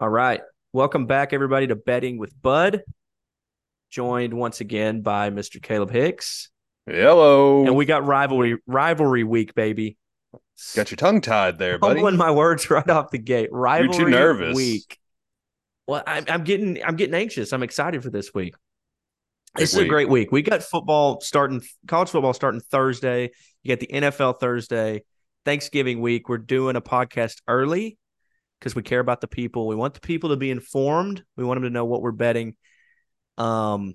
All right. Welcome back, everybody, to Betting with Bud. Joined once again by Mr. Caleb Hicks. Hello. And we got rivalry rivalry week, baby. got your tongue tied there, buddy. Fumbling my words right off the gate. Rivalry You're too nervous. week. Well, I'm, I'm getting I'm getting anxious. I'm excited for this week. Big This is a great week. We got football starting, college football starting Thursday. You got the NFL Thursday, Thanksgiving week. We're doing a podcast early because we care about the people. We want the people to be informed. We want them to know what we're betting. Um,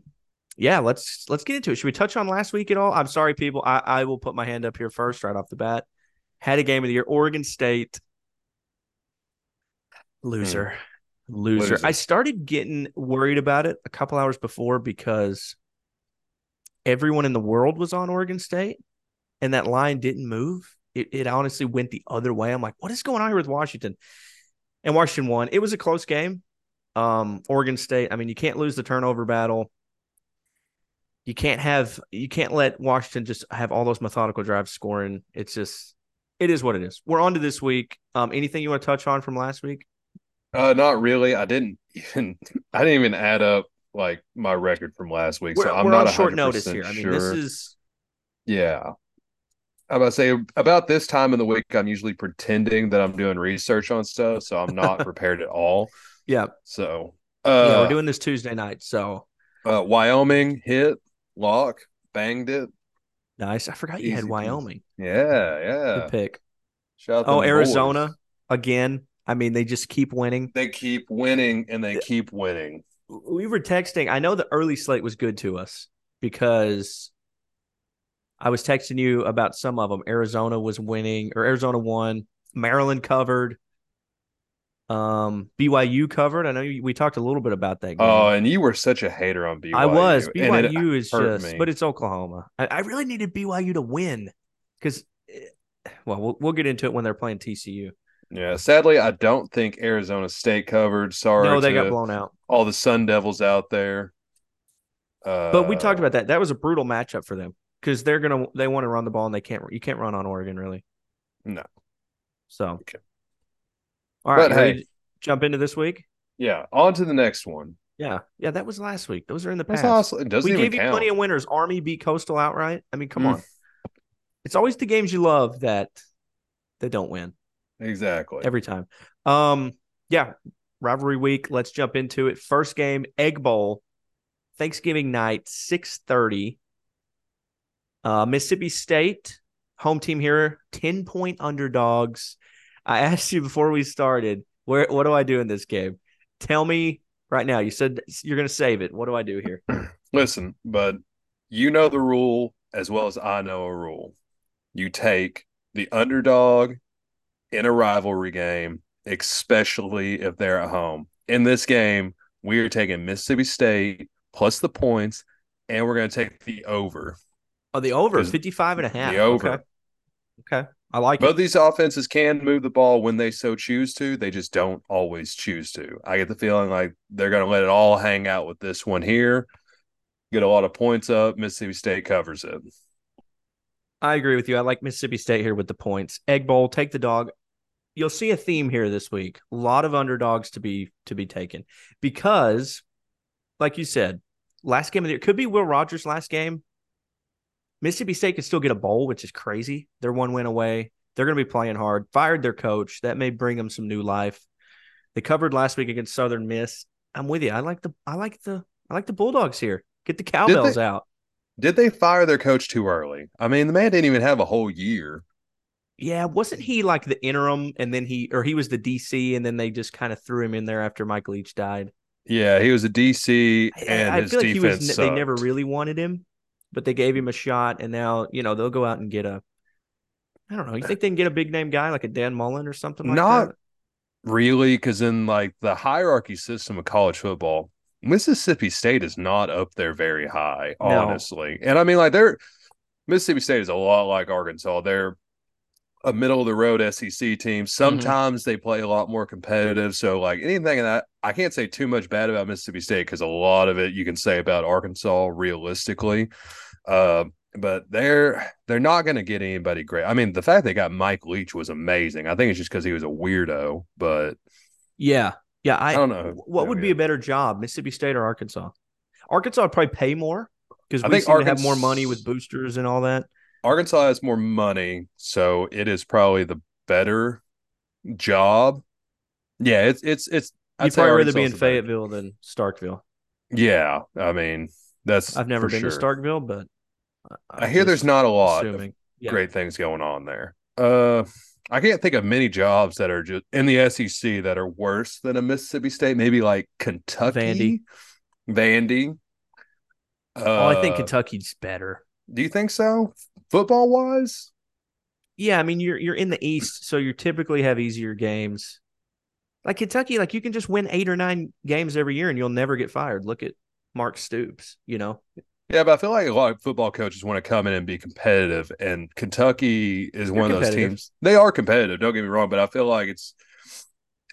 yeah, let's let's get into it. Should we touch on last week at all? I'm sorry, people. I, I will put my hand up here first, right off the bat. Had a game of the year, Oregon State. Loser. Loser. Loser. I started getting worried about it a couple hours before because everyone in the world was on Oregon State and that line didn't move. It, it honestly went the other way. I'm like, what is going on here with Washington? And Washington won. It was a close game. Um, Oregon State, I mean, you can't lose the turnover battle. You can't have you can't let Washington just have all those methodical drives scoring. It's just it is what it is. We're on to this week. Um, anything you want to touch on from last week? Uh, not really. I didn't even. I didn't even add up like my record from last week, We're, so I'm not on short 100% notice here. I mean, sure. this is yeah. I'm about to say about this time in the week, I'm usually pretending that I'm doing research on stuff, so I'm not prepared at all. yeah, So, yeah. uh, We're doing this Tuesday night, so uh, Wyoming hit lock, banged it. nice. I forgot you had Easy. Wyoming. Yeah, yeah. Good pick. Shout Oh, Arizona boys. again. I mean, they just keep winning. They keep winning and they keep winning. we were texting. I know the early slate was good to us because I was texting you about some of them. Arizona was winning, or Arizona won. Maryland covered. Um, BYU covered. I know you, we talked a little bit about that game. Oh, and you were such a hater on BYU. I was BYU is just, me. but it's Oklahoma. I, I really needed BYU to win because, well, well, we'll get into it when they're playing TCU. Yeah, sadly, I don't think Arizona State covered. Sorry, No, they got blown out. all the Sun Devils out there. Uh, But we talked about that. That was a brutal matchup for them because they're gonna they want to run the ball and they can't. You can't run on Oregon really. No. So, Okay. all right, But hey. jump into this week. Yeah, on to the next one. Yeah, yeah, that was last week. Those are in the past. awesome. It doesn't we gave you plenty of winners. Army beat Coastal outright. I mean, come Mm. on. It's always the games you love that they don't win exactly. every time. Um, yeah, rivalry week. Let's jump into it. First game, Egg Bowl, Thanksgiving night, six thirty. Uh, Mississippi State, home team here, ten point underdogs. I asked you before we started, where what do I do in this game? Tell me right now. You said you're going to save it. What do I do here? Listen, but you know the rule as well as I know a rule. You take the underdog in a rivalry game, especially if they're at home. In this game, we are taking Mississippi State plus the points, and we're going to take the over. Oh, the over 'Cause 55 and a half. The over. Okay. Okay. I like Both it. these offenses can move the ball when they so choose to. They just don't always choose to. I get the feeling like they're going to let it all hang out with this one here. Get a lot of points up. Mississippi State covers it. I agree with you. I like Mississippi State here with the points. Egg Bowl, take the dog. You'll see a theme here this week. A lot of underdogs to be to be taken because, like you said, last game of the year could be Will Rogers' last game. Mississippi State could still get a bowl, which is crazy. They're one win away. They're going to be playing hard. Fired their coach. That may bring them some new life. They covered last week against Southern Miss. I'm with you. I like the I like the I like the Bulldogs here. Get the cowbells out. Did they fire their coach too early? I mean, the man didn't even have a whole year. Yeah, wasn't he like the interim and then he or he was the DC and then they just kind of threw him in there after Mike Leach died? Yeah, he was a DC, and I, his feel like he defense was they never really wanted him, but they gave him a shot and now, you know, they'll go out and get a I don't know. You think they can get a big name guy like a Dan Mullen or something like that? Not that? really, because in like the hierarchy system of college football, Mississippi State is not up there very high, No. honestly. And I mean, like they're Mississippi State is a lot like Arkansas. They're a middle of the road SEC Mm-hmm. team. Sometimes they play a lot more competitive. So, like anything in that, I can't say too much bad about Mississippi State because a lot of it you can say about Arkansas realistically. Uh, but they're they're not going to get anybody great. I mean, the fact they got Mike Leach was amazing. I think it's just because he was a weirdo, but Yeah. Yeah, I, I don't know. What would be a better job, Mississippi State or Arkansas? Arkansas would probably pay more because I we think seem to have more money with boosters and all that. Arkansas has more money, so it is probably the better job. Yeah, it's it's it's. I'd You'd probably rather be in Arkansas's the better- Fayetteville than Starkville. Yeah, I mean that's. I've never been sure. to Starkville, but I hear there's not a lot of. Yeah. great things going on there. Uh, I can't think of many jobs that are just in the SEC that are worse than a Mississippi State. Maybe like Kentucky, Vandy. Vandy. Oh, I think Uh, Kentucky's better. Do you think so? Football wise, Yeah, I mean you're you're in the East, so you typically have easier games. Like Kentucky, like you can just win eight or nine games every year and you'll never get fired. Look at Mark Stoops, you know. Yeah, but I feel like a lot of football coaches want to come in and be competitive, and Kentucky is one of those teams. They are competitive. Don't get me wrong, but I feel like it's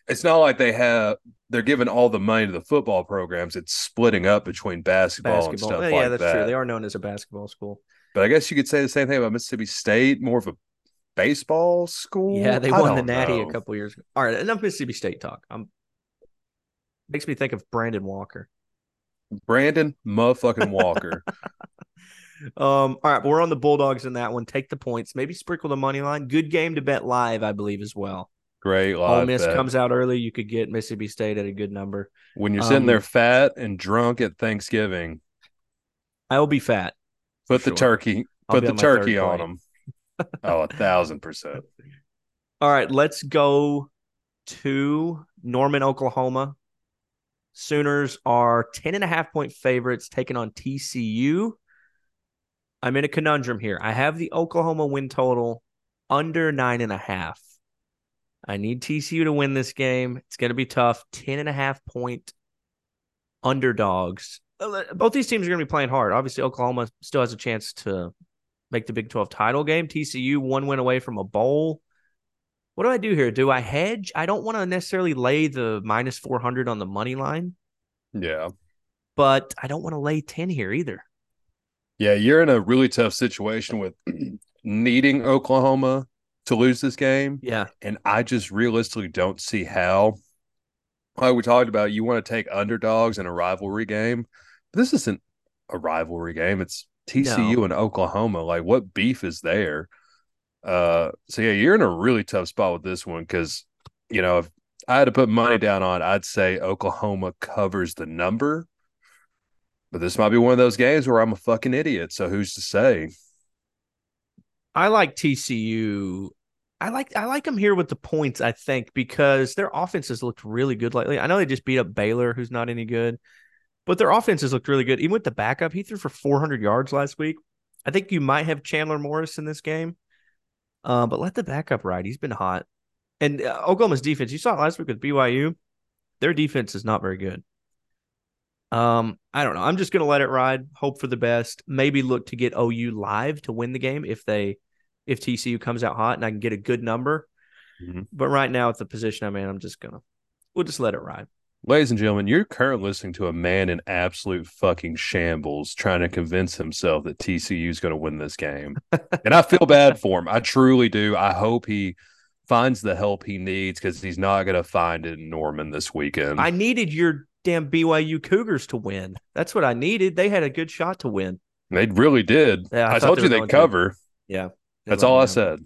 it's not like they have they're giving all the money to the football programs. It's splitting up between basketball, and stuff yeah, like that's that. true. They are known as a basketball school. But I guess you could say the same thing about Mississippi State, more of a baseball school. Yeah, they won the Natty know. a couple years ago. All right, enough Mississippi State talk. I'm makes me think of Brandon Walker. Brandon motherfucking Walker. Um, all right, but we're on the Bulldogs in that one. Take the points, maybe sprinkle the money line. Good game to bet live, I believe, as well. Great Ole Miss bet. comes out early, you could get Mississippi State at a good number. when you're sitting um, there fat and drunk at Thanksgiving. I will be fat. Put the sure. turkey, I'll put the on turkey on them. oh, a thousand percent. All right, let's go to Norman, Oklahoma. Sooners are 10 and a half point favorites taking on TCU. I'm in a conundrum here. I have the Oklahoma win total under nine and a half. I need TCU to win this game. It's going to be tough. 10 and a half point underdogs. Uh, Both these teams are going to be playing hard. Obviously, Oklahoma still has a chance to make the Big 12 title game. TCU one win away from a bowl. What do I do here? Do I hedge? I don't want to necessarily lay the minus 400 on the money line, Yeah. but I don't want to lay 10 here either. Yeah, you're in a really tough situation with needing Oklahoma to lose this game. Yeah. And I just realistically don't see how. Like we talked about, you want to take underdogs in a rivalry game. But this isn't a rivalry game. It's TCU and Oklahoma. Like, what beef is there? Uh, so yeah, you're in a really tough spot with this one because you know if I had to put money down on, I'd say Oklahoma covers the number. But this might be one of those games where I'm a fucking idiot. So who's to say? I like TCU. I like I like them here with the points, I think, because their offense has looked really good lately. I know they just beat up Baylor, who's not any good, but their offense has looked really good. Even with the backup, he threw for 400 yards last week. I think you might have Chandler Morris in this game, uh, but let the backup ride. He's been hot. And uh, Oklahoma's defense, you saw it last week with BYU. Their defense is not very good. Um, I don't know. I'm just gonna let it ride. Hope for the best. Maybe look to get OU live to win the game if they if TCU comes out hot and I can get a good number. Mhm. But right now, at the position I'm in, I'm just gonna we'll just let it ride. Ladies and gentlemen, you're currently listening to a man in absolute fucking shambles trying to convince himself that TCU is going to win this game. and I feel bad for him. I truly do. I hope he finds the help he needs because he's not going to find it in Norman this weekend. I needed your damn BYU Cougars to win. That's what I needed. They had a good shot to win. they really did. Yeah, I I, told you they going to. cover. Yeah, That's all I said.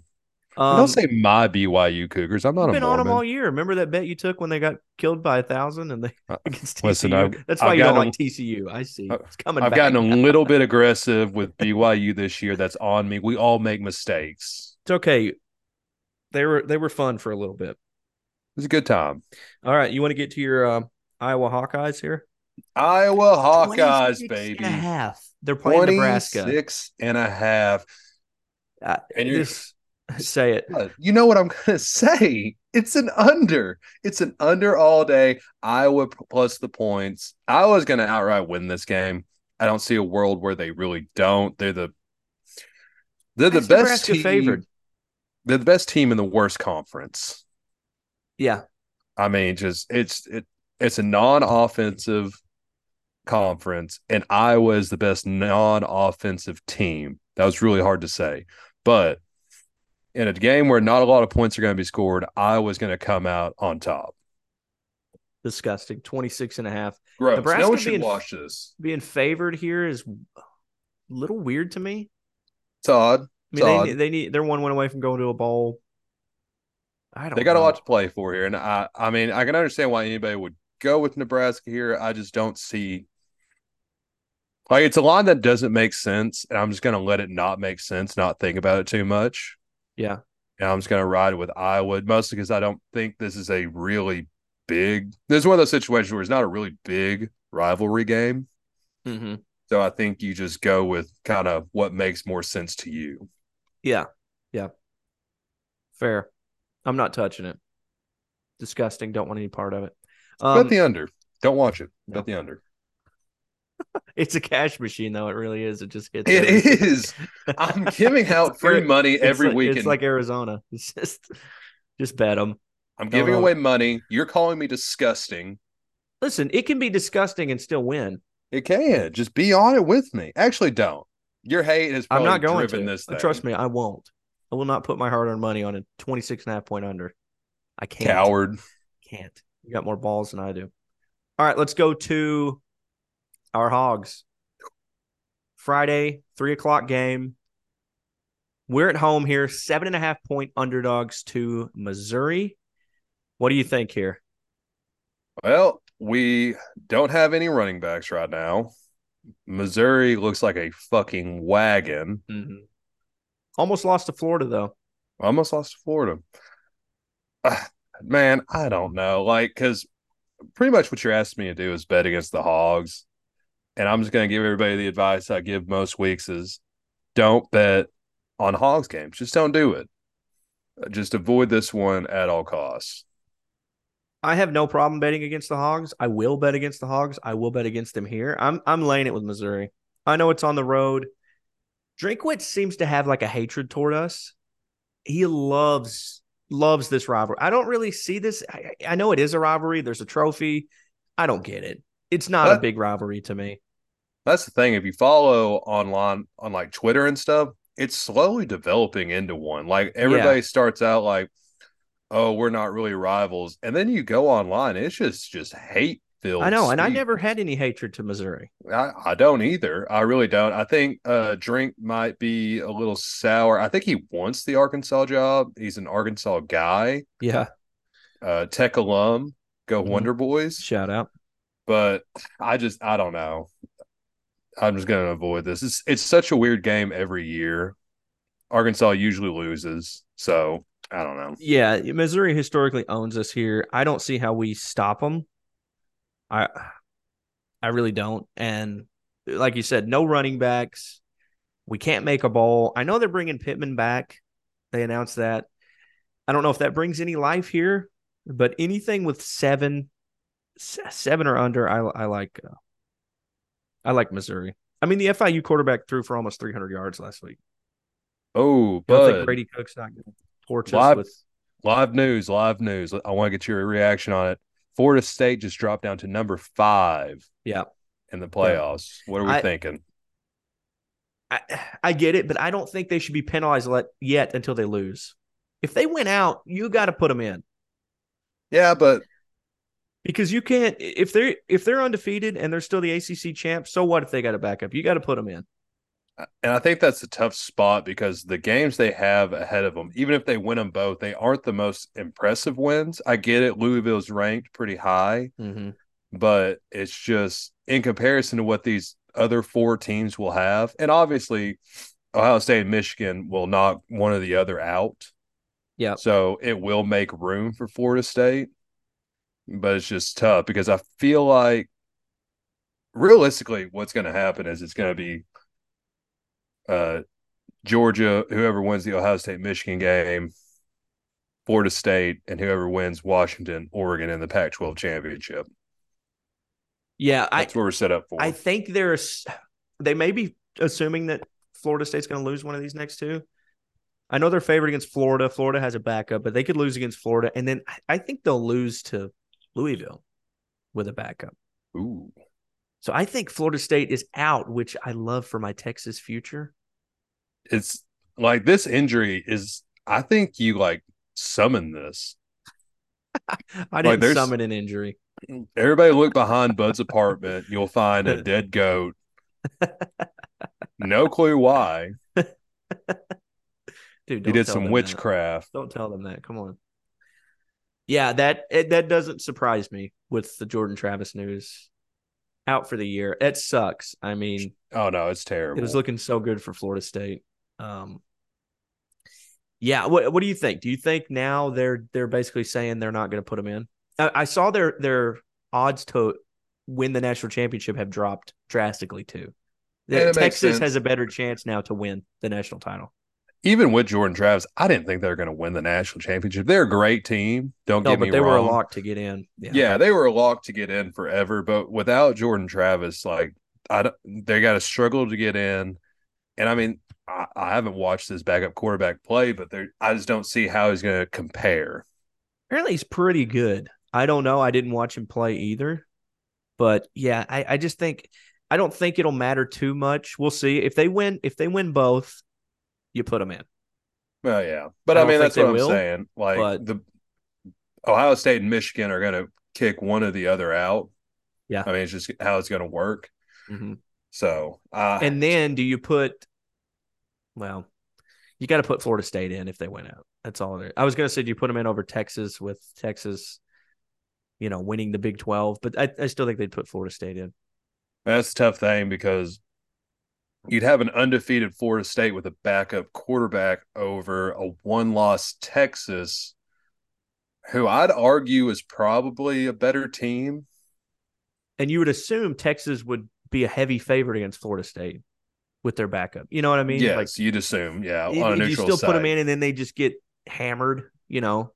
Um, Don't say my BYU Cougars. I'm not You've a been on them all year. Remember that bet you took when they got killed by a thousand and they Uh, against listen, TCU? I've- That's why I've you don't gotten like TCU. I see. Uh, It's coming I've back. gotten a little bit aggressive with BYU this year. That's on me. We all make mistakes. It's okay. They were they were fun for a little bit. It was a good time. All right, you want to get to your uh, Iowa Hawkeyes here? Iowa Hawkeyes, baby. and a half. They're playing Nebraska. 26 and a. Uh, And you're- this- say it. You know what I'm going to say? It's an under. It's an under all day. Iowa plus the points. Iowa's going to outright win this game. I don't see a world where they really don't. They're the they're the That's best Nebraska team. favored. They're the best team in the worst conference. Yeah, I mean, just it's it it's a non-offensive conference, and Iowa is the best non-offensive team. That was really hard to say, but in a game where not a lot of points are going to be scored, Iowa's going to come out on top. Disgusting. 26 and a half. Gross. Nebraska no being- watch this. Being favored here is a little weird to me. It's odd. I mean, odd. they, they need they're one win away from going to a bowl. I don't They got a lot to play for here, and I, I mean, I can understand why anybody would go with Nebraska here. I just don't see like it's a line that doesn't make sense, and I'm just gonna let it not make sense, not think about it too much, Yeah. and I'm just gonna ride with Iowa mostly because I don't think this is a really big. This is one of those situations where it's not a really big rivalry game, Mm-hmm. so I think you just go with kind of what makes more sense to you. Yeah. Yeah. Fair. I'm not touching it. Disgusting. Don't want any part of it. Um, Bet the under. Don't watch it. no. Bet the under. it's a cash machine, though. It really is. It just hits. It everything. is. I'm giving out free money every like- weekend. It's like Arizona. It's just, just bet them. I'm giving away money. You're calling me disgusting. Listen, it can be disgusting and still win. It can. Just be on it with me. Actually, don't. Your hate has I'm not going driven to. this Uh, thing. Trust me, I won't. I will not put my hard earned money on a 26 and a half point under. I can't. Coward. Can't. You got more balls than I do. All right, let's go to our hogs. Friday, three o'clock game. We're at home here, seven and a half point underdogs to Missouri. What do you think here? Well, we don't have any running backs right now. Missouri looks like a fucking wagon. Mm-hmm. Almost lost to Florida, though. Almost lost to Florida. Ah, man, I don't know. Like, because pretty much what you're asking me to do is bet against the Hogs. And I'm just going to give everybody the advice I give most weeks is don't bet on Hogs games. Just don't do it. Uh, just avoid this one at all costs. I have no problem betting against the Hogs. I will bet against the Hogs. I will bet against them here. I'm I'm laying it with Missouri. I know it's on the road. Drinkwitz seems to have like a hatred toward us. He loves loves this rivalry. I don't really see this. I, I know it is a rivalry. There's a trophy. I don't get it. It's not a big rivalry to me. That's the thing. If you follow online on like Twitter and stuff, it's slowly developing into one. Like everybody starts out like, oh, we're not really rivals. And then you go online, it's just just hate filled. I know, and I never had any hatred to Missouri. I, I don't either. I really don't. I think uh Drink might be a little sour. I think he wants the Arkansas job. He's an Arkansas guy, Yeah, uh tech alum, go Mhm. Wonder Boys. shout out. But I just I don't know. I'm just gonna avoid this. It's it's such a weird game every year. Arkansas usually loses, so I don't know. Yeah, Missouri historically owns us here. I don't see how we stop them. I I really don't. And like you said, no running backs. We can't make a bowl. I know they're bringing Pittman back. They announced that. I don't know if that brings any life here, but anything with seven, seven or under, I I like. Uh, I like Missouri. I mean, the FIU quarterback threw for almost 300 yards last week. Oh, You don't think but Brady Cook's not going to torch us Live- with live news, live news. I want to get your reaction on it. Florida State just dropped down to number five yeah. in the playoffs. What are we I- thinking? I, I get it, but I don't think they should be penalized let, yet until they lose. If they win out, you got to put them in Yeah, but because you can't. If they're if they're undefeated and they're still the ACC champ. so what if they got a backup? You got to put them in. and I think that's a tough spot because the games they have ahead of them, even if they win them both, they aren't the most impressive wins. I get it. Louisville's ranked pretty high, Mm-hmm. but it's just in comparison to what these other four teams will have. And obviously, Ohio State and Michigan will knock one or the other out. Yeah. So it will make room for Florida State, but it's just tough because I feel like realistically, what's going to happen is it's going to be uh, Georgia, whoever wins the Ohio State Michigan game, Florida State, and whoever wins Washington, Oregon in the Pac 12 championship. Yeah, I That's what we're set up for. I think there's they may be assuming that Florida State's going to lose one of these next two. I know they're favored against Florida. Florida has a backup, but they could lose against Florida, and then I- I think they'll lose to Louisville with a backup. Ooh. So I think Florida State is out, which I love for my Texas future. It's like this injury is, I think you like summon this. I didn't there's- summon an injury. Everybody look behind Bud's apartment. You'll find a dead goat. No clue why. Dude, He did some witchcraft. That. Don't tell them that. Come on. Yeah, that it, that doesn't surprise me with the Jordan Travis news. Out for the year. It sucks. I mean, Oh no, it's terrible. it was looking so good for Florida State. Um, yeah, what what do you think? Do you think now they're they're basically saying they're not going to put him in? I, I saw their their odds to win the national championship have dropped drastically too. Yeah, Texas has a better chance now to win the national title. Even with Jordan Travis, I didn't think they were going to win the national championship. They're a great team. Don't No, get but they were a lock to get in. Yeah. they were a lock to get in forever. But without Jordan Travis, like I don't, they got to struggle to get in. And I mean, I, I haven't watched this backup quarterback play, but I just don't see how he's going to compare. Apparently, he's pretty good. I don't know. I didn't watch him play either. But yeah, I, I just think I don't think it'll matter too much. We'll see if they win. If they win both, you put them in. Well, yeah, but I I, mean that's what I'm will, saying. Like but- the Ohio State and Michigan are going to kick one or the other out. Yeah. I mean it's just how it's going to work. Mhm. So, uh, And then do you put? Well, you got to put Florida State in if they went out. That's all. I was going to say, do you put them in over Texas with Texas? You know, winning the Big Twelve, but I, I still think they'd put Florida State in. That's a tough thing because you'd have an undefeated Florida State with a backup quarterback over a one loss Texas, who I'd argue is probably a better team. and you would assume Texas would be a heavy favorite against Florida State with their backup. You know what I mean? yes, Like, you'd assume. Yeah. on a you still side. put them in, and then they just get hammered. You know,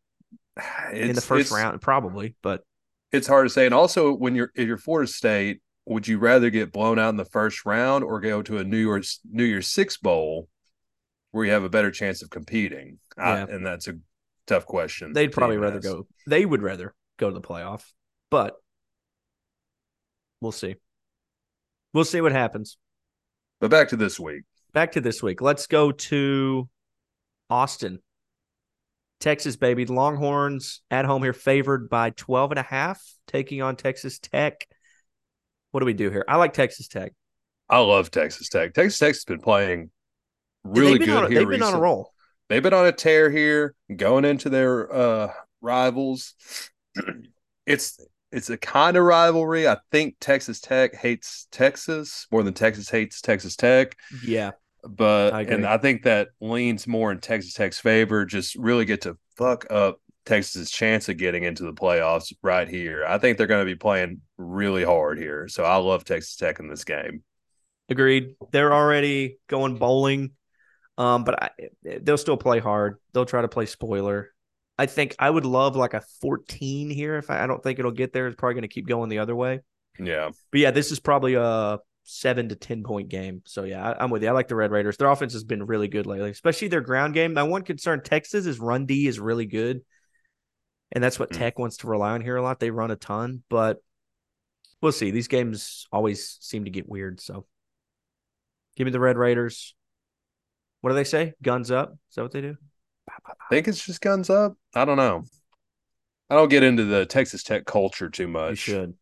in the first round, probably. But It's hard to say. And also, when you're if you're Florida State, would you rather get blown out in the first round or go to a New Year's New Year's Six bowl where you have a better chance of competing? I- and that's a tough question. they'd probably rather ask. go. They would rather go to the playoff. But we'll see. We'll see what happens. But back to this week. Back to this week. Let's go to Austin. Texas, baby. Longhorns at home here, favored by 12 and a half, taking on Texas Tech. What do we do here? I like Texas Tech. I love Texas Tech. Texas Tech's been playing really they've been good on, here. They've been on a roll. They've been on a tear here, going into their uh, rivals. it's it's a kind of rivalry. I think Texas Tech hates Texas more than Texas hates Texas Tech. Yeah. But I and I think that leans more in Texas Tech's favor. Just really get to fuck up Texas's chance of getting into the playoffs right here. I think they're going to be playing really hard here. So I love Texas Tech in this game. Agreed. They're already going bowling, um, but I, they'll still play hard. They'll try to play spoiler. I think I would love like a 14 here. If I, I don't think it'll get there, it's probably going to keep going the other way. Yeah. But yeah, this is probably a seven to 10 point game. So yeah, I, I'm with you. I like the Red Raiders. Their offense has been really good lately, especially their ground game. My one concern, Texas, is run D is really good. And that's what Mm. Tech wants to rely on here a lot. They run a ton, but we'll see. These games always seem to get weird. So give me the Red Raiders. What do they say? Guns up. Is that what they do? I think it's just guns up. I don't know. I don't get into the Texas Tech culture too much. You should.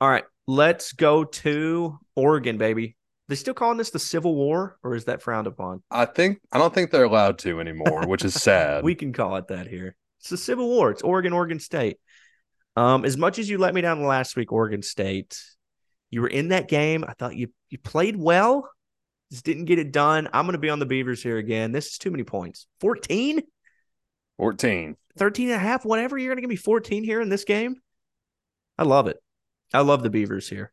All right. Let's go to Oregon, baby. They still calling this the Civil War, or is that frowned upon? I think I don't think they're allowed to anymore, which is sad. We can call it that here. It's the Civil War. It's Oregon, Oregon State. Um, as much as you let me down last week, Oregon State, you were in that game. I thought you you played well. Just didn't get it done. I'm going to be on the Beavers here again. This is too many points. 14, 14. 13 and a half, whatever. You're going to give me 14 here in this game. I love it. I love the Beavers here.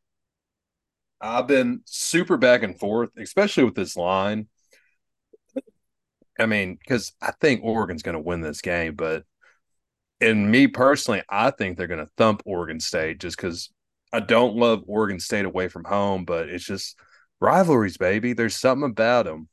I've been super back and forth, especially with this line. I mean, because I think Oregon's going to win this game, but in me personally, I think they're going to thump Oregon State just because I don't love Oregon State away from home, but it's just rivalries, baby. There's something about them.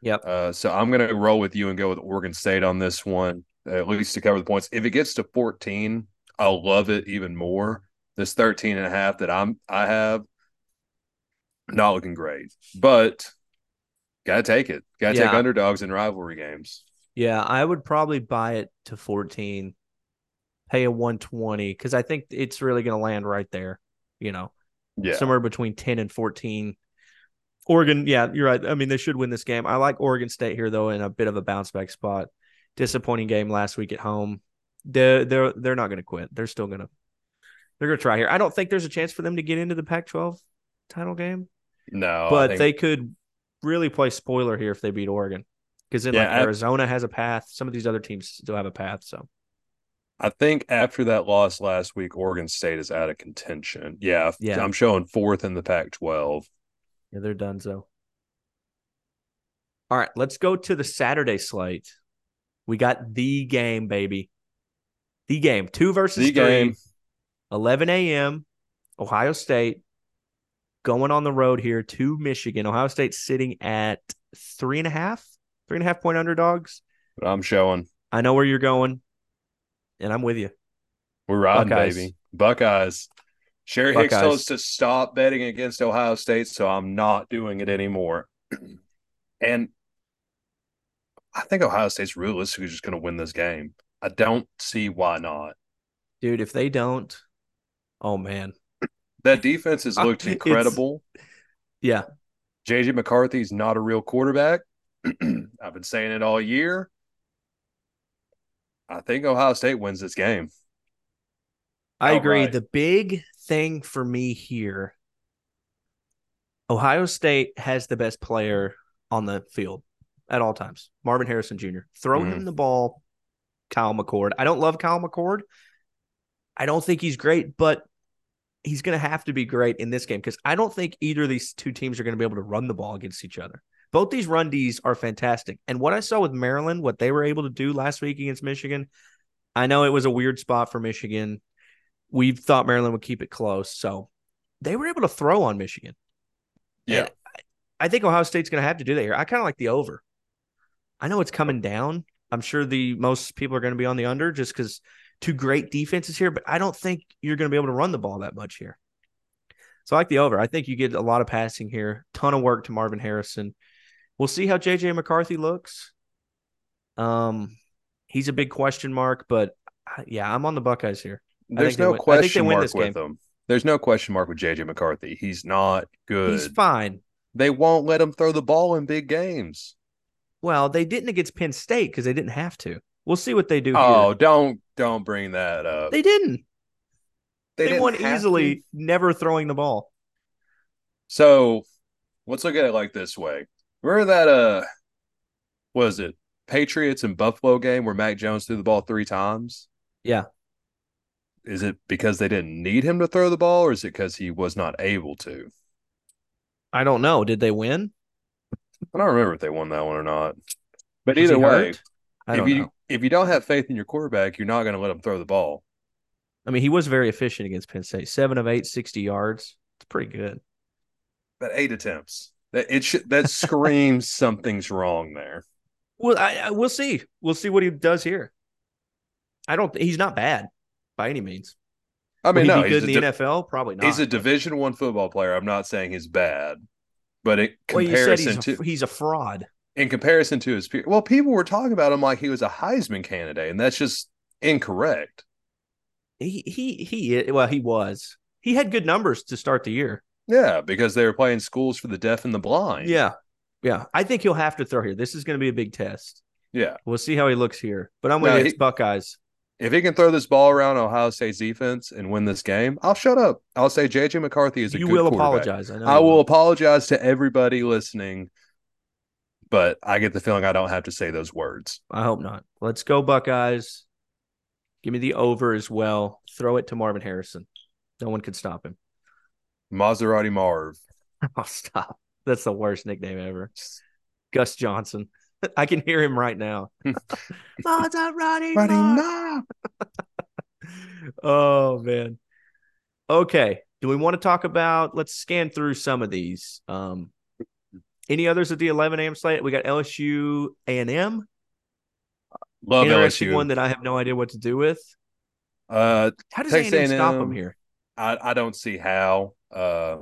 Yep. Uh, so I'm going to roll with you and go with Oregon State on this one, at least to cover the points. If it gets to 14, I'll love it even more. This 13 and a half that I'm I have not looking great, but gotta take it. Gotta take underdogs in rivalry games. Yeah, I would probably buy it to 14. Pay a 120 because I think it's really going to land right there. You know, Yeah. somewhere between 10 and 14. Oregon, yeah, you're right. I mean, they should win this game. I like Oregon State here though in a bit of a bounce back spot. Disappointing game last week at home. They're they're they're not going to quit. They're still going to they're going to try here. I don't think there's a chance for them to get into the Pac-12 title game, no, but think- they could really play spoiler here if they beat Oregon. Because then Yeah, like I- Arizona has a path. Some of these other teams still have a path. So I think after that loss last week, Oregon State is out of contention. Yeah, Yeah. I'm showing fourth in the Pac-12. yeah, they're done. So all right, let's go to the Saturday slate. We got the game, baby. The game. Two versus The three. game. 11 a.m. Ohio State going on the road here to Michigan. Ohio State sitting at three and a half, three and a half point underdogs. But I'm showing I know where you're going, and I'm with you. we're riding, Buckeyes. baby. Buckeyes. Sherry Hicks told us to stop betting against Ohio State, so I'm not doing it anymore. and I think Ohio State's realistically just going to win this game. I don't see why not. Dude, if they don't, oh man. That defense has looked It's- incredible. Yeah. JJ McCarthy's not a real quarterback. I've been saying it all year. I think Ohio State wins this game. I agree. Outright. The big thing for me here, Ohio State has the best player on the field at all times. Marvin Harrison Jr. Throw Mhm. him the ball, Kyle McCord. I don't love Kyle McCord. I don't think he's great, but he's going to have to be great in this game because I don't think either of these two teams are going to be able to run the ball against each other. Both these run Ds are fantastic. And what I saw with Maryland, what they were able to do last week against Michigan, I know it was a weird spot for Michigan. We thought Maryland would keep it close. So they were able to throw on Michigan. Yeah. And I think Ohio State's going to have to do that here. I kind of like the over. I know it's coming down. I'm sure the most people are going to be on the under just because two great defenses here, but I don't think you're going to be able to run the ball that much here. So I like the over. I think you get a lot of passing here, ton of work to Marvin Harrison. We'll see how JJ McCarthy looks. Um, he's a big question mark, but uh, yeah, I'm on the Buckeyes here. There's no win- I think they question mark with him. There's no question mark with JJ McCarthy. He's not good. He's fine. they won't let him throw the ball in big games. Well, they didn't against Penn State because they didn't have to. We'll see what they do. Oh, here. don't don't bring that up. they didn't. They, didn't won easily, to. never throwing the ball. So let's look at it like this way. Remember that uh was it Patriots and Buffalo game where Mac Jones threw the ball three times? Yeah. Is it because they didn't need him to throw the ball, or is it because he was not able to? I don't know. Did they win? I don't remember if they won that one or not. But Was either way. I if don't you know. if you don't have faith in your quarterback, you're not going to let him throw the ball. I mean, he was very efficient against Penn State. Seven of eight, 60 yards. It's pretty good. But eight attempts. That it should that screams something's wrong there. Well, I, I we'll see. We'll see what he does here. I don't. He's not bad by any means. I mean, no, good in the di- NFL? Probably not. he's a Division One football player. I'm not saying he's bad, but in Well, you said comparison he's a, to he's a fraud. in comparison to his peers, well, people were talking about him like he was a Heisman candidate, and that's just incorrect. He he he. Well, he was. He had good numbers to start the year. Yeah, because they were playing schools for the deaf and the blind. Yeah, yeah. I think he'll have to throw here. This is going to be a big test. yeah. We'll see how he looks here. But I'm with No. It's Buckeyes. If he can throw this ball around Ohio State's defense and win this game, I'll shut up. I'll say JJ McCarthy is a You good will apologize. I know. I you will apologize to everybody listening, but I get the feeling I don't have to say those words. I hope not. Let's go, Buckeyes. Give me the over as well. Throw it to Marvin Harrison. No one could stop him. Maserati Marv. Oh, stop. That's the worst nickname ever. Gus Johnson. I can hear him right now. Maserati Marv. Oh man. Okay. Do we want to talk about? Let's scan through some of these. Um, any others at the 11 a.m. slate? We got LSU A&M. Love LSU. one that I have no idea what to do with. uh, How does Texas A&M stop them here? I, I don't see how. Uh,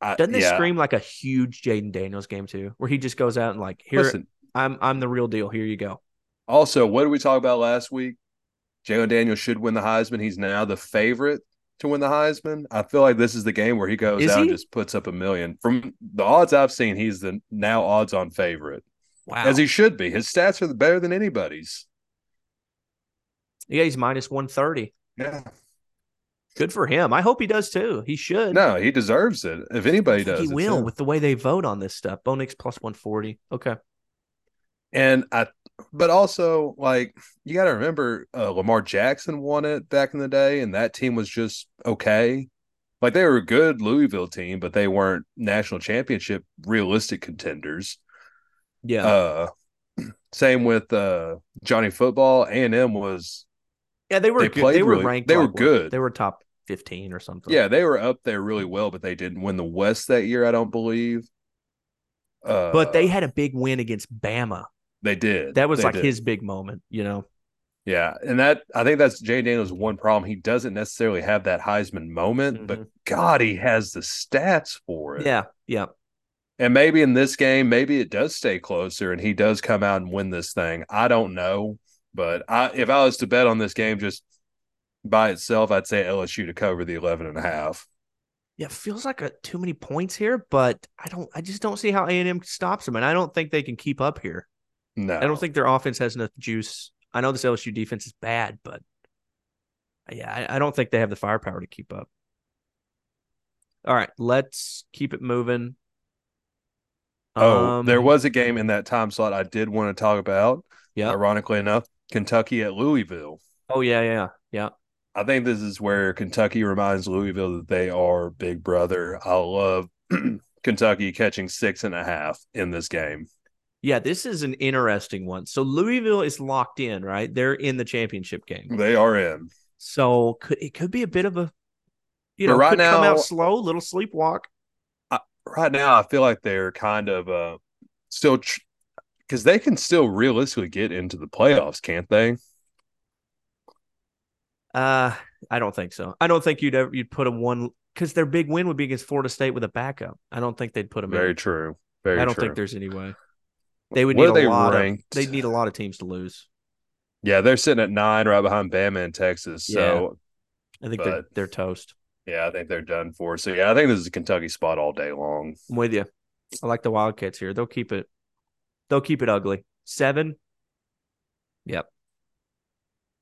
I, Doesn't this yeah. scream like a huge Jayden Daniels game too, where he just goes out and like, here, Listen, I'm I'm the real deal. Here you go. also, what did we talk about last week? Jalen Daniels should win the Heisman. He's now the favorite to win the Heisman. I feel like this is the game where he goes Is out he? and just puts up a million. From the odds I've seen, he's the now odds on favorite, Wow. as he should be. His stats are better than anybody's. yeah, he's minus 130. Yeah. Good for him. I hope he does too. He should. No, he deserves it. If anybody does, he will him. with the way they vote on this stuff. Bo Nix plus 140. Okay. And I, but also like you got to remember, uh, Lamar Jackson won it back in the day, and that team was just okay. Like they were a good Louisville team, but they weren't national championship realistic contenders. Yeah. Uh, same with uh Johnny Football. A and M was yeah, they were they good. They were really- ranked. they were good. They were top 15 or something. yeah they were up there really well, but they didn't win the West that year. I don't believe. Uh, But they had a big win against Bama. they did That was They like did. his big moment, you know. Yeah, and that I think that's Jay Daniels' one problem. He doesn't necessarily have that Heisman moment, but God, he has the stats for it. Mm-hmm. Yeah. Yeah. And maybe in this game, maybe it does stay closer and he does come out and win this thing. I don't know, but I if I was to bet on this game just by itself, I'd say LSU to cover the 11 and a half. Yeah, feels like a, too many points here, but I don't. I just don't see how A and M stops them, and I don't think they can keep up here. No. I don't think their offense has enough juice. I know this LSU defense is bad, but yeah, I, I don't think they have the firepower to keep up. All right, let's keep it moving. Oh, Um, there was a game in that time slot I did want to talk about. Yeah. Ironically enough, Kentucky at Louisville. Oh yeah, yeah, yeah. I think this is where Kentucky reminds Louisville that they are big brother. I love Kentucky catching six and a half in this game. Yeah, this is an interesting one. So Louisville is locked in, right? They're in the championship game. They are in. So could it could be a bit of a you But know, right could come now- out slow, little sleepwalk. Right now, I feel like they're kind of uh, still because they can still realistically get into the playoffs, can't they? Uh, I don't think so. I don't think you'd ever you'd put them one because their big win would be against Florida State with a backup. I don't think they'd put them Very in. true. Very I don't true. think there's any way. They would Where need are they a lot ranked? of they'd need a lot of teams to lose. Yeah, they're sitting at nine, right behind Bama and Texas. So I think they're they're toast. yeah, I think they're done for. So yeah, I think this is a Kentucky spot all day long. I'm with you. I like the Wildcats here. They'll keep it. They'll keep it ugly. Seven. Yep.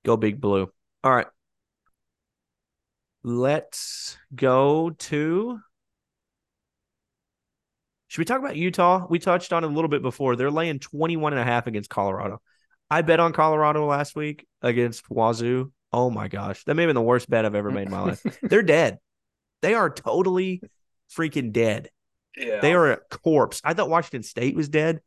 Go big blue. All right. Let's go to. Should we talk about Utah? We touched on it a little bit before. They're laying 21 and a half against Colorado. I bet on Colorado last week against Wazoo. Oh my gosh. That may have been the worst bet I've ever made in my life. They're dead. They are totally freaking dead. Yeah, They are a corpse. I thought Washington State was dead.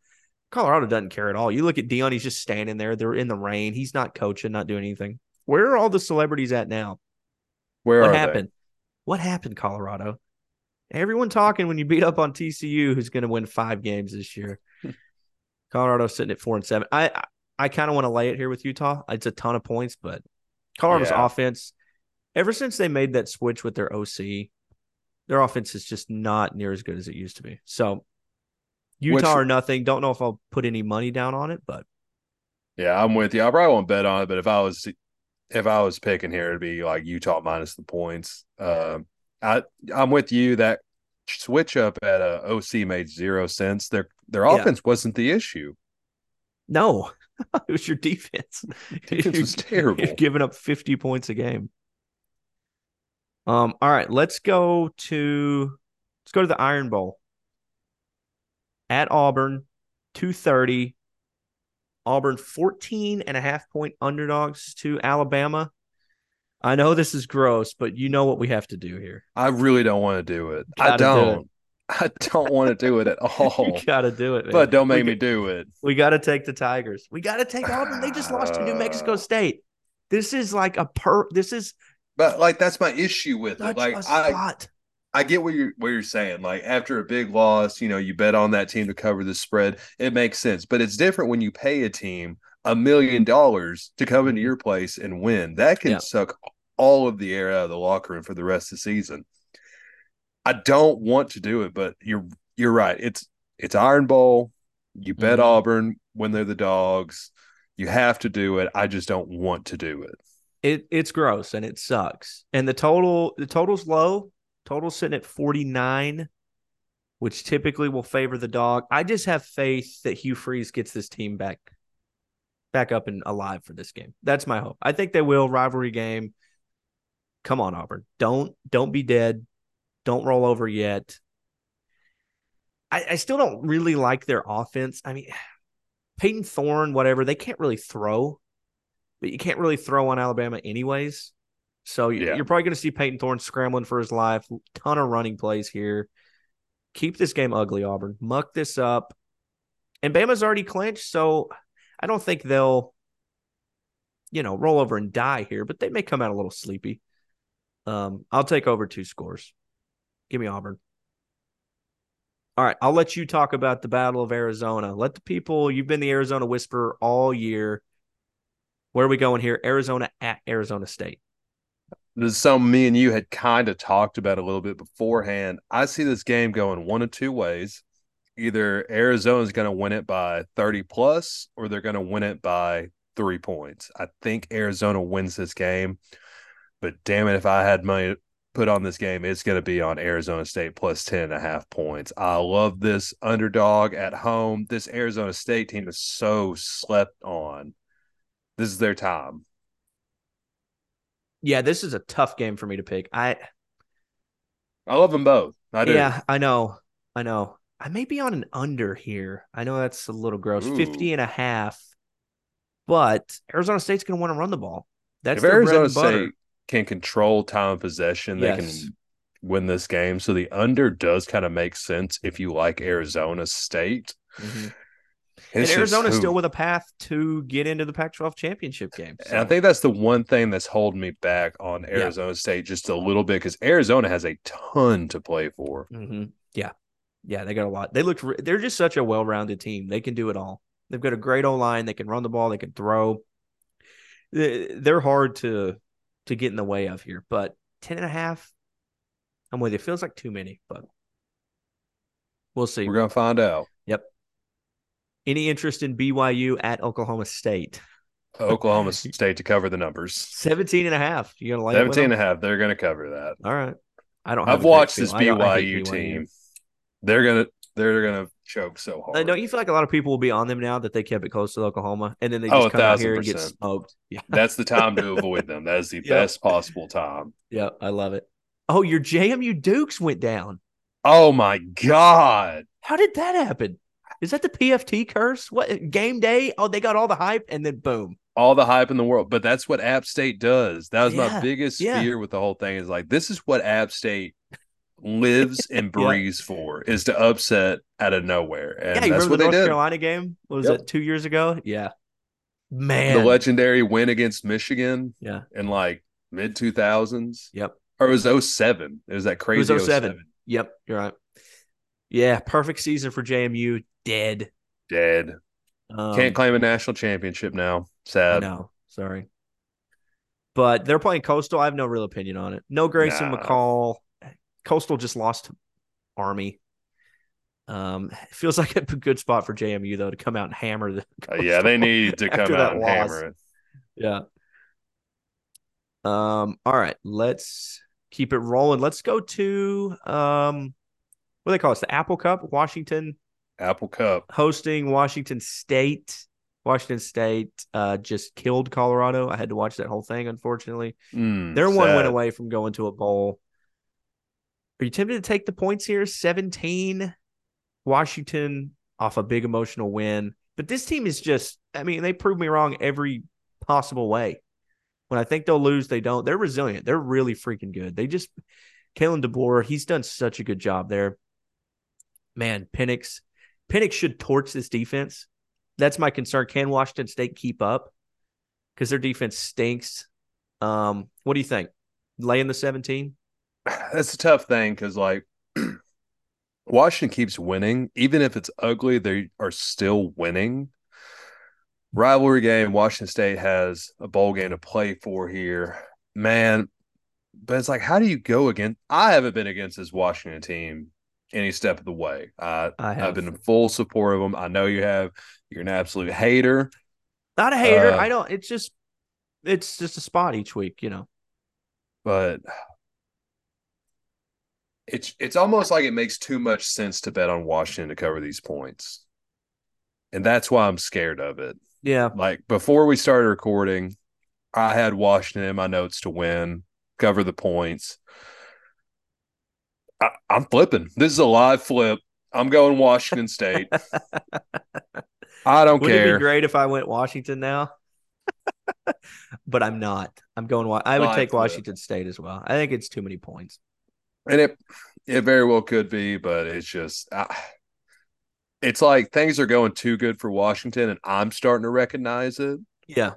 Colorado doesn't care at all. You look at Deion, he's just standing there. They're in the rain. He's not coaching, not doing anything. Where are all the celebrities at now? Where what happened? What happened, Colorado? Everyone talking when you beat up on TCU, who's going to win five games this year. Colorado sitting at four and seven. I I, I kind of want to lay it here with Utah. It's a ton of points, but Colorado's Yeah. offense, ever since they made that switch with their OC, their offense is just not near as good as it used to be. So Utah Which- or nothing. Don't know if I'll put any money down on it, but? Yeah, I'm with you. I probably won't bet on it, but if I was if I was picking here, it'd be like Utah minus the points. Um, I I'm with you. That switch up at uh, OC made zero sense. Their their Yeah. offense wasn't the issue. no, it was your defense. Defense was terrible. You're giving up 50 points a game. Um, all right, let's go to let's go to the Iron Bowl. At Auburn, 230. Auburn 14 and a half point underdogs to Alabama. I know this is gross, but you know what we have to do here. I really don't want to do it. I Gotta do don't. I don't want to do it at all. You gotta do it, man. but don't make we, me do it. We gotta take the Tigers. We gotta take Auburn. They just lost to New Mexico Uh. State. This is like a per. This is But like that's my issue with it. Like a I. I get what you're what you're saying. Like after a big loss, you know, you bet on that team to cover the spread. It makes sense. But it's different when you pay a team a million dollars to come into your place and win. That can Yeah. suck all of the air out of the locker room for the rest of the season. I don't want to do it, but you're you're right. It's it's Iron Bowl. You bet Mhm. Auburn when they're the dogs. You have to do it. I just don't want to do it. It it's gross and it sucks. And the total the total's low. Total's sitting at 49, which typically will favor the dog. I just have faith that Hugh Freeze gets this team back back up and alive for this game. That's my hope. I think they will. Rivalry game. Come on, Auburn. Don't don't be dead. Don't roll over yet. I, I still don't really like their offense. I mean, Payton Thorne, whatever, they can't really throw, but you can't really throw on Alabama anyways. So Yeah. you're probably going to see Payton Thorne scrambling for his life. Ton of running plays here. Keep this game ugly, Auburn. Muck this up. And Bama's already clinched, so I don't think they'll, you know, roll over and die here, but they may come out a little sleepy. Um, I'll take over two scores. Give me Auburn. All right, I'll let you talk about the Battle of Arizona. Let the people, you've been the Arizona Whisperer all year. Where are we going here? Arizona at Arizona State. This is something me and you had kind of talked about a little bit beforehand. I see this game going one of two ways. Either Arizona's going to win it by 30 plus or they're going to win it by three points. I think Arizona wins this game, but damn it, if I had money put on this game, it's going to be on Arizona State plus 10 and a half points. I love this underdog at home. This Arizona State team is so slept on. This is their time. Yeah, this is a tough game for me to pick. I I love them both. I do. Yeah, I know. I know. I may be on an under here. I know that's a little gross. Ooh. 50 and a half. But Arizona State's going to want to run the ball. That's if Arizona. State can control time of possession, they can win this game. So the under does kind of make sense if you like Arizona State. Mhm. It's And just Arizona's still with a path to get into the Pac 12 championship game. And I think that's the one thing that's holding me back on Arizona State just a little bit because Arizona has a ton to play for. Mhm. yeah. Yeah, they got a lot. They look, re- they're just such a well rounded team. They can do it all. They've got a great O line. They can run the ball. They can throw. They- They're hard to to get in the way of here, but 10 and a half, I'm with you. It feels like too many, but we'll see. We're gonna find out. Any interest in BYU at Oklahoma State? Oklahoma State to cover the numbers. 17 and a half. You going to it 17 and a half. They're gonna cover that. All right. I don't have I've watched this I I hate BYU team. They're gonna they're gonna choke so hard. Uh, don't you feel like a lot of people will be on them now that they kept it close to Oklahoma and then they Oh, just a come out here and get smoked? Yeah. That's the time to avoid them. That is the Yeah. best possible time. Yeah. I love it. Oh, your JMU Dukes went down. Oh my god. How did that happen? Is that the PFT curse? What game day? Oh, they got all the hype and then boom. All the hype in the world. But that's what App State does. That was Yeah, my biggest yeah. fear with the whole thing is like this is what App State lives and breathes for is to upset out of nowhere. And yeah, you that's remember what the North did. Carolina game? What was Yep. it two years ago? Yeah. Man. The legendary win against Michigan yeah. in like mid 2000s. Yep. Or it was 07. It was that It crazy was 07. 07. Yep. You're right. Yeah. Perfect season for JMU. Dead. Dead. Um, Can't claim a national championship now. Sad. No, Sorry. But they're playing Coastal. I have no real opinion on it. No Grayson Nah. McCall. Coastal just lost Army. Um, it feels like a good spot for JMU though to come out and hammer the. Uh, yeah, they need to come out and loss. hammer it. Yeah. Um. All right. Let's keep it rolling. Let's go to um, what do they call it? The Apple Cup. Washington Apple Cup. hosting Washington State. Washington State uh just killed Colorado. I had to watch that whole thing. Unfortunately, Mm, they're one win away from going to a bowl. Are you tempted to take the points here? Seventeen. Washington off a big emotional win, but this team is just—I mean, they prove me wrong every possible way. When I think they'll lose, they don't. They're resilient. They're really freaking good. They just Kalen DeBoer, he's done such a good job there. Man, Penix, Penix should torch this defense. That's my concern. Can Washington State keep up? Because their defense stinks. Um, what do you think? Laying the 17? That's a tough thing because like Washington keeps winning, even if it's ugly, they are still winning. Rivalry game, Washington State has a bowl game to play for here. Man, but it's like, how do you go against? I haven't been against this Washington team any step of the way. I, I have. I've been in full support of them. I know you have. You're an absolute hater. Not a hater. Uh, I don't. It's just it's just a spot each week, you know. But it's it's almost like it makes too much sense to bet on Washington to cover these points. And that's why I'm scared of it. Yeah. Like before we started recording, I had Washington in my notes to win, cover the points. I, I'm flipping. This is a live flip. I'm going Washington State. I don't Wouldn't it care. be great if I went Washington now? but I'm not. I'm going. I would Live take flip. Washington State as well. I think it's too many points. and it it very well could be, but it's just it's like things are going too good for Washington, and I'm starting to recognize it. Yeah.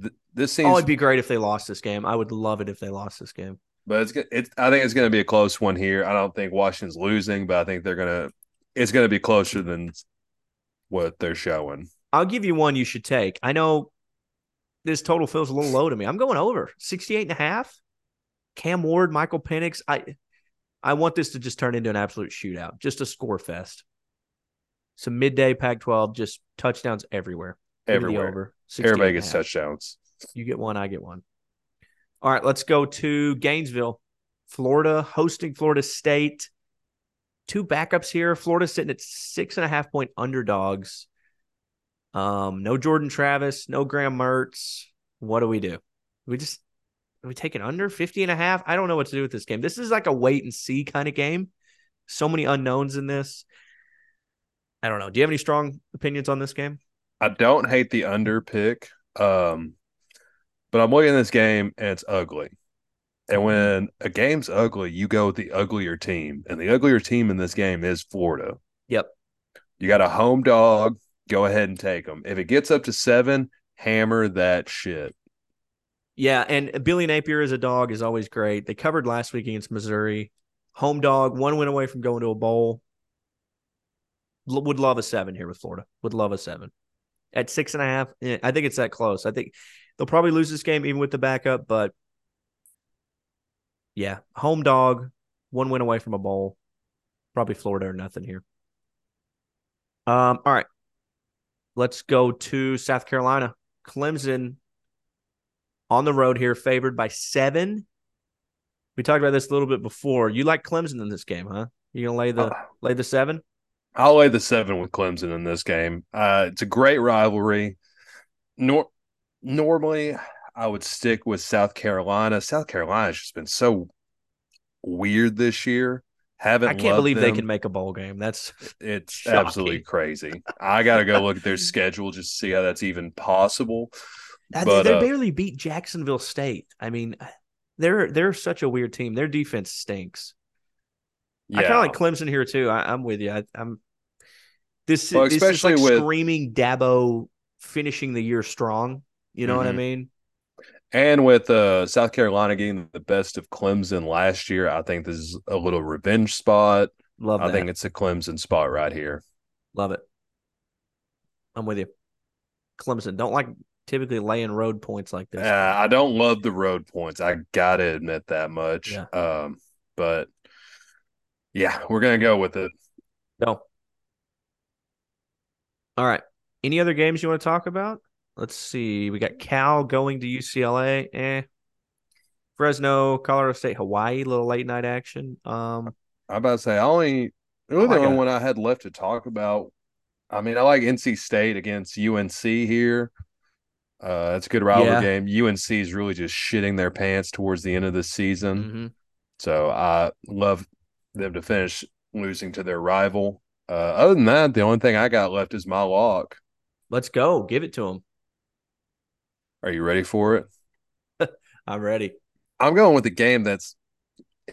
Th- This Oh, it'd be great if they lost this game. I would love it if they lost this game. But it's it's. I think it's going to be a close one here. I don't think Washington's losing, but I think they're gonna. It's going to be closer than what they're showing. I'll give you one you should take. I know this total feels a little low to me. I'm going over 68 and a half. Cam Ward, Michael Penix. I I want this to just turn into an absolute shootout, just a score fest. Some midday Pac 12, just touchdowns everywhere. Give me the Everywhere, over. everybody gets touchdowns. You get one, I get one. All right, let's go to Gainesville, Florida, hosting Florida State. Two backups here. Florida sitting at six and a half point underdogs. Um, no Jordan Travis, no Graham Mertz. What do we do? We just we take taking under 50 and a half? I don't know what to do with this game. This is like a wait and see kind of game. So many unknowns in this. I don't know. Do you have any strong opinions on this game? I don't hate the under pick, um, but I'm looking at this game and it's ugly. And when a game's ugly, you go with the uglier team, and the uglier team in this game is Florida. Yep. You got a home dog. Go ahead and take them. If it gets up to seven, hammer that shit. Yeah, and Billy Napier as a dog is always great. They covered last week against Missouri. Home dog, one win away from going to a bowl. L- would love a seven here with Florida. Would love a seven. At six and a half, eh, I think it's that close. I think they'll probably lose this game even with the backup, but yeah, home dog, one win away from a bowl. Probably Florida or nothing here. Um, all right. Let's go to South Carolina. Clemson on the road here, favored by seven. We talked about this a little bit before. You like Clemson in this game, huh? You gonna lay the Uh, lay the seven? I'll lay the seven with Clemson in this game. Uh, it's a great rivalry. Nor- normally, I would stick with South Carolina. South Carolina's just been so weird this year. Haven't I can't believe they can make a bowl game. That's It's Shocking. absolutely crazy. I got to go look at their schedule just to see how that's even possible. But, they uh, barely beat Jacksonville State. I mean, they're they're such a weird team. Their defense stinks. I kind of like Clemson here too. I, I'm with you. I, I'm this, Well, this is especially like with- screaming Dabo finishing the year strong. You know what I Mhm. mean? and with uh, South Carolina getting the best of Clemson last year, I think this is a little revenge spot. Love I think it's a Clemson spot right here. Love it. I'm with you. Clemson don't like typically laying road points like this. Uh, I don't love the road points. I gotta admit that much. Yeah. Um, but yeah, we're gonna go with it. No. All right. Any other games you want to talk about? Let's see. We got Cal going to UCLA. Eh. Fresno, Colorado State, Hawaii, little late night action. Um, I'm about to say I only the only Oh, I one I had left to talk about. I mean, I like NC State against UNC here. Uh, it's a good rivalry Yeah. game. UNC is really just shitting their pants towards the end of the season, mhm. so I love them to finish losing to their rival. Uh, other than that, the only thing I got left is my lock. Let's go. Give it to them. Are you ready for it? I'm ready. I'm going with the game that's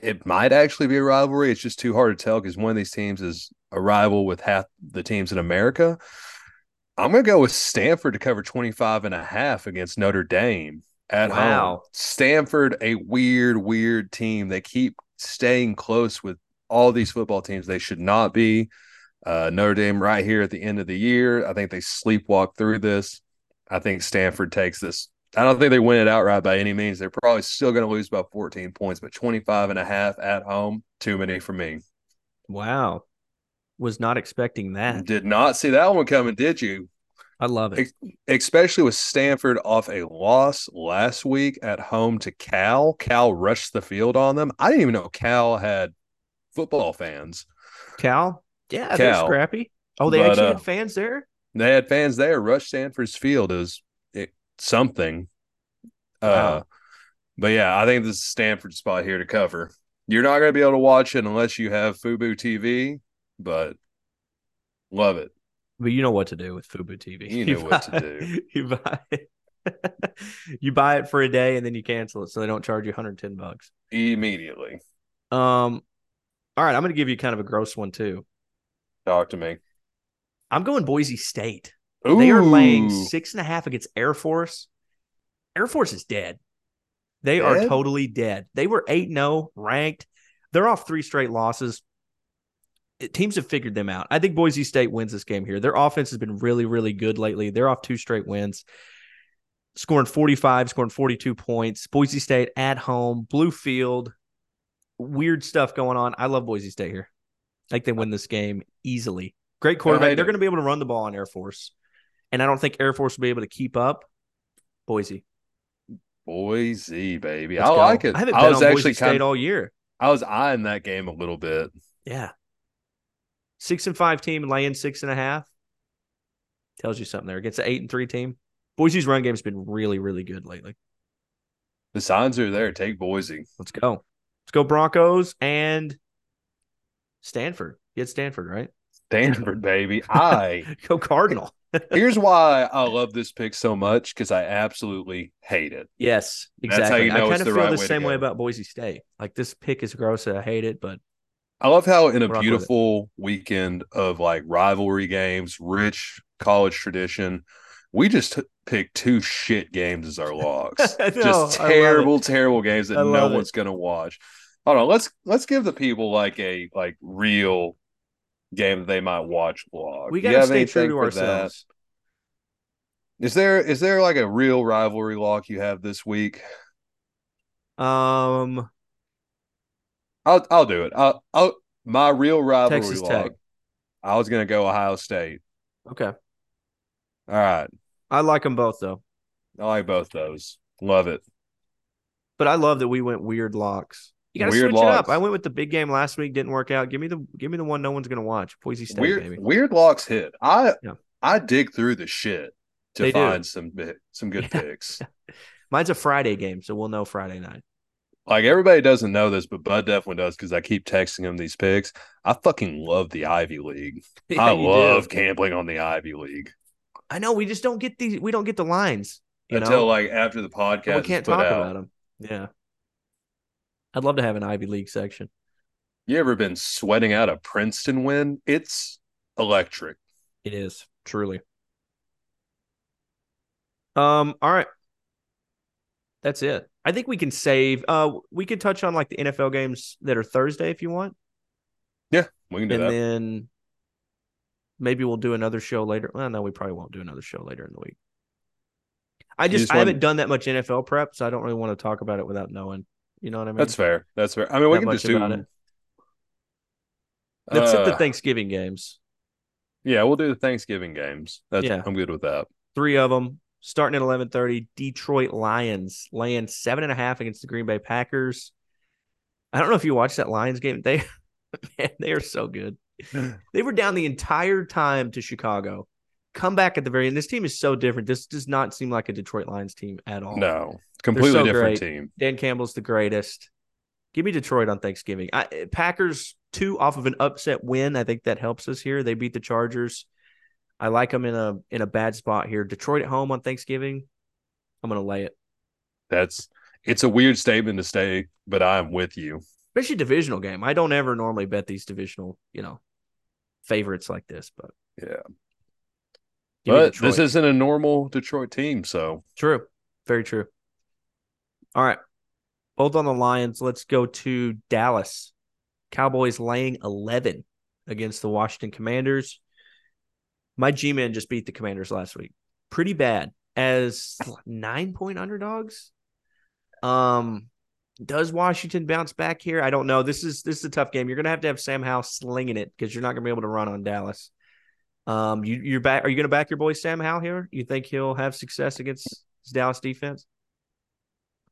it might actually be a rivalry. It's just too hard to tell because one of these teams is a rival with half the teams in America. I'm going to go with Stanford to cover 25 and a half against Notre Dame at home. Stanford, a weird, weird team. They keep staying close with all these football teams. They should not be. Uh, Notre Dame right here at the end of the year. I think they sleepwalk through this. I think Stanford takes this. I don't think they win it outright by any means. They're probably still going to lose by 14 points, but 25 and a half at home, too many for me. Wow. Was not expecting that. Did not see that one coming, did you? I love it. especially with Stanford off a loss last week at home to Cal. Cal rushed the field on them. I didn't even know Cal had football fans. Cal, yeah, they're scrappy. Oh, they But, actually uh, had fans there. They had fans there. Rush Stanford's field is it, something. Uh, Wow. but yeah, I think this is Stanford's spot here to cover. You're not going to be able to watch it unless you have Fubo TV, but love it. But you know what to do with Fubo TV. You know what to buy- do. You buy it. you buy it for a day and then you cancel it, so they don't charge you 110 bucks. Immediately. Um, all right, I'm going to give you kind of a gross one too. Talk to me. I'm going Boise State. They are laying six and a half against Air Force. Air Force is dead. They are totally dead. They were 8 0 ranked. They're off three straight losses. It- teams have figured them out. I think Boise State wins this game here. Their offense has been really, really good lately. They're off two straight wins, scoring 45, scoring 42 points. Boise State at home, blue field, weird stuff going on. I love Boise State here. I think they win this game easily. Great quarterback. They're going to be able to run the ball on Air Force. And I don't think Air Force will be able to keep up. Boise. Boise, baby. Let's I go. like it. I haven't I been was on actually Boise State kind of, all year. I was eyeing that game a little bit. Yeah. Six and five team laying six and a half. Tells you something there. Against the eight and three team. Boise's run game's been really, really good lately. The signs are there. Take Boise. Let's go. Let's go Broncos and Stanford. Get Stanford, right? Stanford, baby. I Go Cardinal. here's why I love this pick so much because I absolutely hate it. Yes, That's exactly. how you know I kind of feel right the way same way about Boise State. Like this pick is gross. I hate it, but I love how in a Rock with it. beautiful weekend of like rivalry games, rich college tradition, we just t- picked two shit games as our logs. Know, just I love it. terrible, terrible games that no it. one's gonna watch. Hold on, let's let's give the people like a like real game they might watch log. we got to stay true to ourselves. Is there is there like a real rivalry lock you have this week? Um, I'll I'll do it. I'll, I'll my real rivalry Texas lock. Tech. I was gonna go Ohio State. okay. All right, I like them both though, I like both those. Love it. but I love that we went weird locks. You got to Weird switch it up. I went with the big game last week, didn't work out. Give me the give me the one no one's gonna watch. Boise State, weird baby. weird locks hit. I Yeah. I dig through the shit to They do. find some some good Yeah. picks. Mine's a Friday game, so we'll know Friday night. Like everybody doesn't know this, but Bud definitely does because I keep texting him these picks. I fucking love the Ivy League. Yeah, I you do. love gambling on the Ivy League I know we just don't get these. We don't get the lines. You until know, like after the podcast. And we can't talk out. about them. Yeah, I'd love to have an Ivy League section. You ever been sweating out a Princeton win? It's electric. It is truly. Um. All right. That's it. I think we can save. Uh, we could touch on like the NFL games that are Thursday if you want, Yeah, we can do and that. And then maybe we'll do another show later. Well, no, we probably won't do another show later in the week. I just, just I haven't done that much NFL prep, so I don't really want to talk about it without knowing. You know what I mean? That's fair. That's fair. I mean, we can just do. it. Let's hit the Uh, Thanksgiving games. Yeah, we'll do the Thanksgiving games. That's Yeah. I'm good with that. Three of them starting at eleven thirty. Detroit Lions laying seven and a half against the Green Bay Packers. I don't know if you watched that Lions game. They, man, they are so good. They were down the entire time to Chicago. Come back at the very end. This team is so different. This does not seem like a Detroit Lions team at all. No, completely so different great. team. Dan Campbell's the greatest. Give me Detroit on Thanksgiving. I, Packers two off of an upset win. I think that helps us here. They beat the Chargers. I like them in a in a bad spot here. Detroit at home on Thanksgiving. I'm gonna lay it, That's it's a weird statement to say, but I'm with you. especially divisional game. I don't ever normally bet these divisional, you know, favorites like this, but Yeah. But this isn't a normal Detroit team, so True. Very true. All right. Both on the Lions. Let's go to Dallas. Cowboys laying 11 against the Washington Commanders. My G Man just beat the Commanders last week. Pretty bad as nine point underdogs. Um, does Washington bounce back here? I don't know. This is this is a tough game. You're gonna have to have Sam Howell slinging it because you're not gonna be able to run on Dallas. Um, you you're back. Are you going to back your boy Sam Howell here? You think he'll have success against his Dallas defense?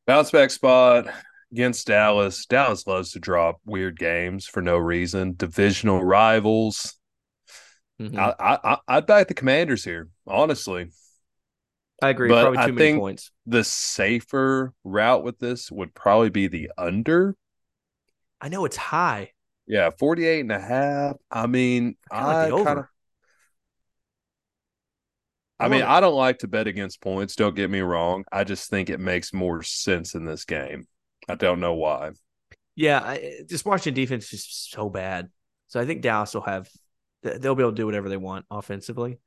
Bounce back spot against Dallas. Dallas loves to drop weird games for no reason. Divisional rivals. Mhm. I, I I'd back the Commanders here, honestly. I agree. but Probably too I many think- points. The safer route with this would probably be the under. I know it's high. Yeah, 48 and a half. I mean, I like I kind of I I mean, I don't like to bet against points, don't get me wrong. I just think it makes more sense in this game. I don't know why. Yeah, I, this Washington defense is just so bad. So I think Dallas will have they'll be able to do whatever they want offensively.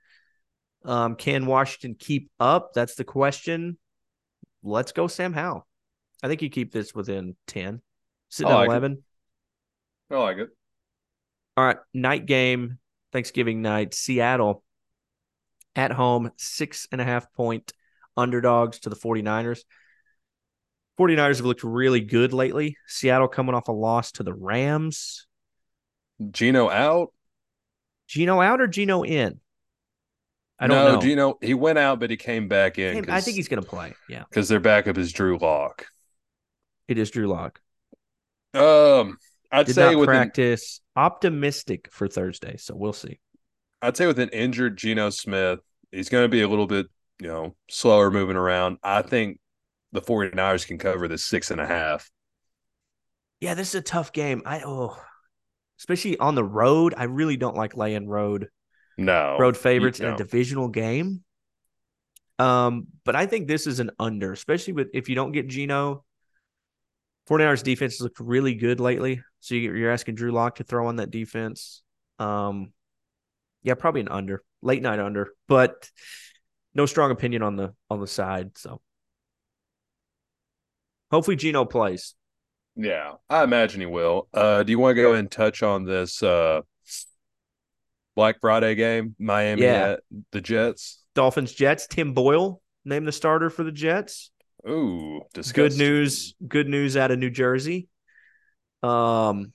Um, can Washington keep up? That's the question. Let's go, Sam Howell. I think you keep this within ten. Sitting at like it. eleven. I like it. All right, night game, Thanksgiving night, Seattle at home, six and a half point underdogs to the 49ers. 49ers have looked really good lately. Seattle coming off a loss to the Rams. Geno out? Geno out or Geno in? I don't no, know. Geno, he went out, but he came back in. I think he's going to play. Yeah, because their backup is Drew Lock. it is Drew Lock. Um, I'd Did say with practice. Optimistic for Thursday, so we'll see. I'd say with an injured Geno Smith, he's going to be a little bit, you know, slower moving around. I think the 49ers can cover the six and a half. Yeah, this is a tough game. I oh, especially on the road. I really don't like laying road No, road favorites in a divisional game. Um, but I think this is an under, especially with if you don't get Geno. 49ers defense has looked really good lately. So you- you're asking Drew Lock to throw on that defense. Um, yeah, probably an under, late night under, but no strong opinion on the on the side. So hopefully Geno plays. Yeah, I imagine he will. Uh, do you want to go and touch on this uh, Black Friday game, Miami Yeah. at the Jets? Dolphins Jets. Tim Boyle named the starter for the Jets. Ooh, good news good news out of new jersey um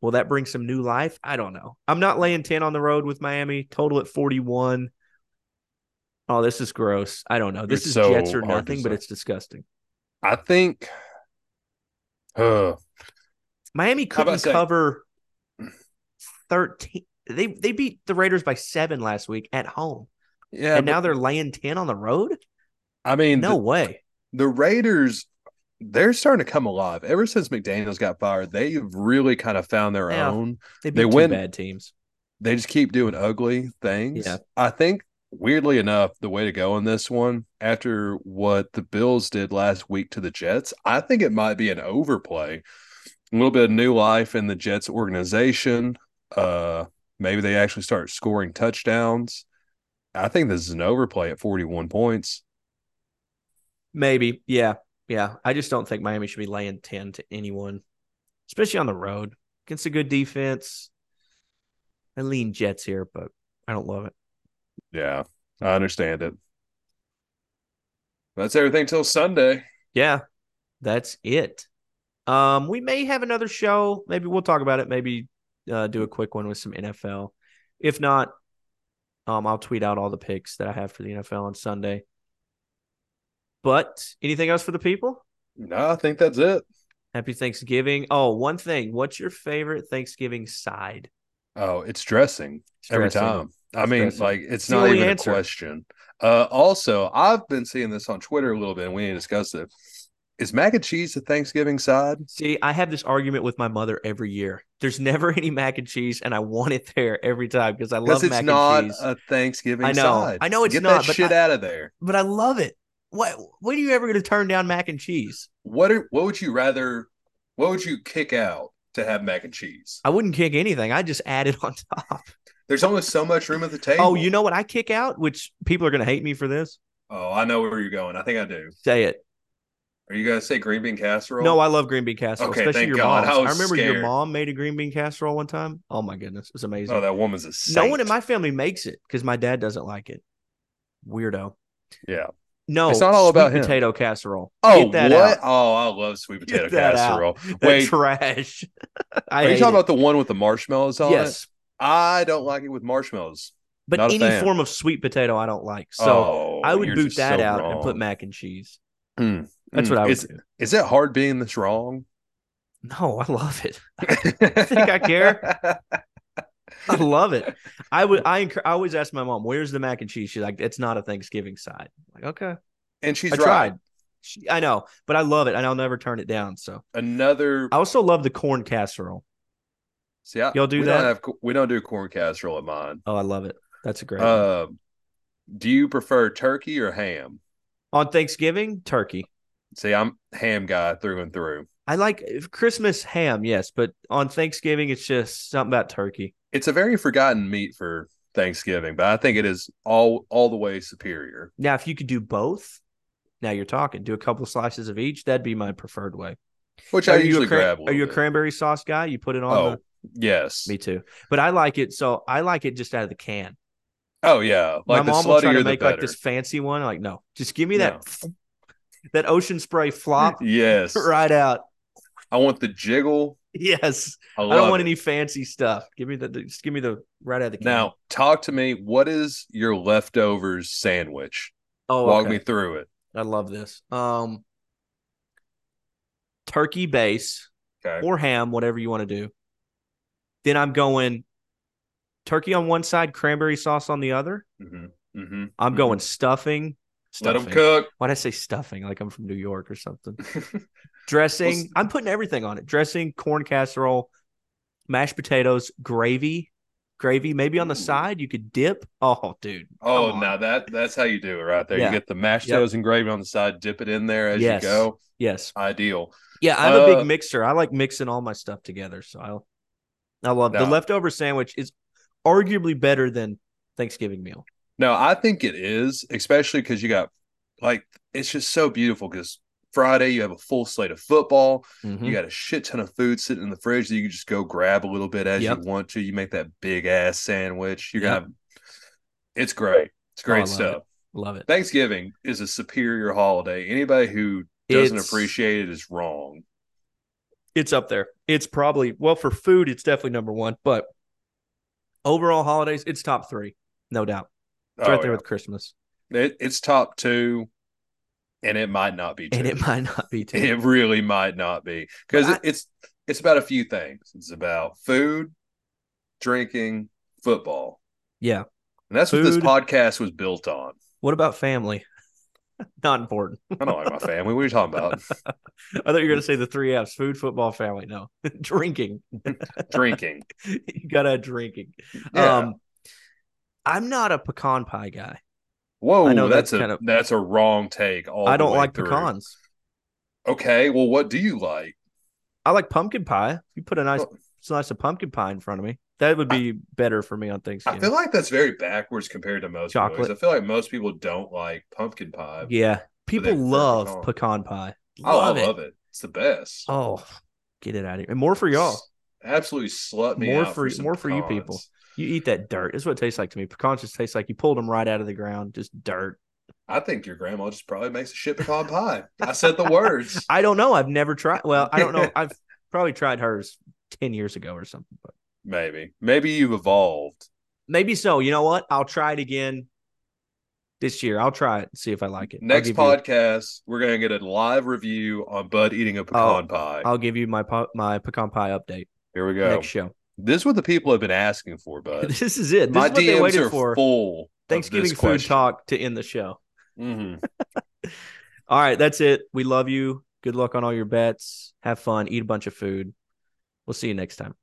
will that bring some new life? I don't know. I'm not laying 10 on the road with miami total at 41 oh this is gross. I don't know. This It's is so jets or nothing but it's disgusting. I think. Uh, miami couldn't say- cover 13 they they beat the raiders by 7 last week at home. Yeah, and now they're laying 10 on the road? I mean, no the, way. the Raiders, they're starting to come alive. Ever since McDaniels got fired, they've really kind of found their Yeah. own. they They win- bad teams They just keep doing ugly things. Yeah. I think, weirdly enough, the way to go on this one, after what the Bills did last week to the Jets, I think it might be an overplay. A little bit of new life in the Jets organization. Uh, maybe they actually start scoring touchdowns. I think this is an overplay at 41 points. Maybe. Yeah. Yeah. I just don't think Miami should be laying 10 to anyone, especially on the road against a good defense. I lean Jets here, but I don't love it. Yeah, I understand it. That's everything till Sunday. Yeah. That's it. Um, we may have another show. Maybe we'll talk about it. Maybe uh, do a quick one with some NFL. If not, um, I'll tweet out all the picks that I have for the NFL on Sunday. But anything else for the people? No, I think that's it. Happy Thanksgiving. Oh, one thing. What's your favorite Thanksgiving side? Oh, it's dressing every Dressing. time. I mean, Dressing. like it's It's not even answer. a question. Uh, also, I've been seeing this on Twitter a little bit, and we need to discuss it. Is mac and cheese a Thanksgiving side? See, I have this argument with my mother every year. There's never any mac and cheese, and I want it there every time because I love mac and cheese. It's not a Thanksgiving I know. side. I know it's Get not, that shit I- out of there. but I love it. What? When are you ever going to turn down mac and cheese? What are, what would you rather? What would you kick out to have mac and cheese? I wouldn't kick anything. I just add it on top. There's only so much room at the table. Oh, you know what I kick out? Which people are going to hate me for this. Oh, I know where you're going. I think I do. Say it. Are you gonna say green bean casserole? No, I love green bean casserole, Okay, especially your mom. I I, remember your mom made a green bean casserole one time. Oh my goodness, it's amazing. Oh, that woman's a no one in my family makes it because my dad doesn't like it. Weirdo. yeah. No, It's not all sweet about him. potato casserole. Oh, Get that what? out. Oh, I love sweet potato Get that out. casserole. That Wait, trash. I are you talking it. about the one with the marshmallows on it? yes, I don't like it with marshmallows. But Not any form of sweet potato, I don't like. So Oh, I would boot that so out and put mac and cheese. Mm, That's mm. what I would is, do. Is it hard being this wrong? No, I love it. I think I care? I love it. I would. I, I always ask my mom, "Where's the mac and cheese?" She's like, "It's not a Thanksgiving side." I'm like, okay, And she's I right. tried. She, I know, but I love it, and I'll never turn it down. So Another. I also love the corn casserole. See, I, Y'all do we that? Don't have, we don't do corn casserole at mine. Oh, I love it. That's a great. Uh, do you prefer turkey or ham? On Thanksgiving, turkey. See, I'm ham guy through and through. I like Christmas ham, yes, but on Thanksgiving, it's just something about turkey. It's a very forgotten meat for Thanksgiving, but I think it is all all the way superior. Now, if you could do both, now you're talking. Do a couple slices of each. That'd be my preferred way. Which are I usually cran- grab. Are you a bit. cranberry sauce guy? You put it on. Oh, the- yes. me too. But I like it. So I like it just out of the can. Oh yeah. Like my mom will try to make like this fancy one. Like, no, just give me that that ocean spray flop Yes. right out. I want the jiggle. Yes, I, I don't want it. any fancy stuff. Give me the just give me the right out of the can. Now, talk to me. What is your leftovers sandwich? oh, Walk okay. me through it. I love this. Um, turkey base Okay. or ham, whatever you want to do. Then I'm going turkey on one side, cranberry sauce on the other. hmm hmm I'm going stuffing. Let them cook. Why'd I say stuffing? Like I'm from New York or something. Dressing. Well, I'm putting everything on it. Dressing, corn casserole, mashed potatoes, gravy, gravy. Maybe on the side you could dip. Oh, dude. oh, now that that's how you do it right there. Yeah. You get the mashed Yep. potatoes and gravy on the side, dip it in there as Yes. you go. Yes. Ideal. Yeah, I'm a Uh, big mixer. I like mixing all my stuff together. So I'll I love the leftover sandwich is arguably better than Thanksgiving meal. No, I think it is, especially because you got like it's just so beautiful because Friday you have a full slate of football. Mhm. You got a shit ton of food sitting in the fridge that you can just go grab a little bit as Yep. you want to. You make that big ass sandwich. You're Yep. gonna have it's great. It's Oh, I great love stuff. Love it. Thanksgiving is a superior holiday. Anybody who doesn't It's- appreciate it is wrong. It's up there. It's probably well for food, it's definitely number one, but overall holidays, it's top three, no doubt. It's Oh, right there yeah. with Christmas. It, it's top two, and it might not be two. And it might not be too. It really might not be because But I- it's it's about a few things. It's about food, drinking, football, yeah. and that's what this podcast was built on. What about family? not important. I don't like my family. What are you talking about? I thought you were going to say the three F's food, football, family. No, drinking. Drinking. you got to drinking. Yeah. Um, I'm not a pecan pie guy. Whoa, I know that's, that's a kind of- that's a wrong take. All I don't like through. pecans. Okay, well, what do you like? I like pumpkin pie. If you put a nice Well- slice of pumpkin pie in front of me, that would be better for me on Thanksgiving. I feel like that's very backwards compared to most Chocolate. boys. I feel like most people don't like pumpkin pie. yeah, people love pecan. pecan pie. Oh, I love it. It's the best. Oh, get it out of here. And more for y'all. Absolutely slut me More for- some more for you people. You eat that dirt. That's what it tastes like to me. Pecans just taste like you pulled them right out of the ground, just dirt. I think your grandma just probably makes a shit pecan pie. I said the words. I don't know. I've never tried. Well, I don't know. I've probably tried hers 10 years ago or something, but Maybe. Maybe you've evolved. maybe so. You know what? I'll try it again this year. I'll try it and see if I like it. Next give you- podcast, we're gonna get a live review on Bud eating a pecan pie. I'll give you my po- my pecan pie update Here we go. next show. This is what the people have been asking for, Bud. this is it. This My is what they DMs waited are for. full. Thanksgiving food question. talk to end the show. Mhm. All right, that's it. We love you. Good luck on all your bets. Have fun. Eat a bunch of food. We'll see you next time.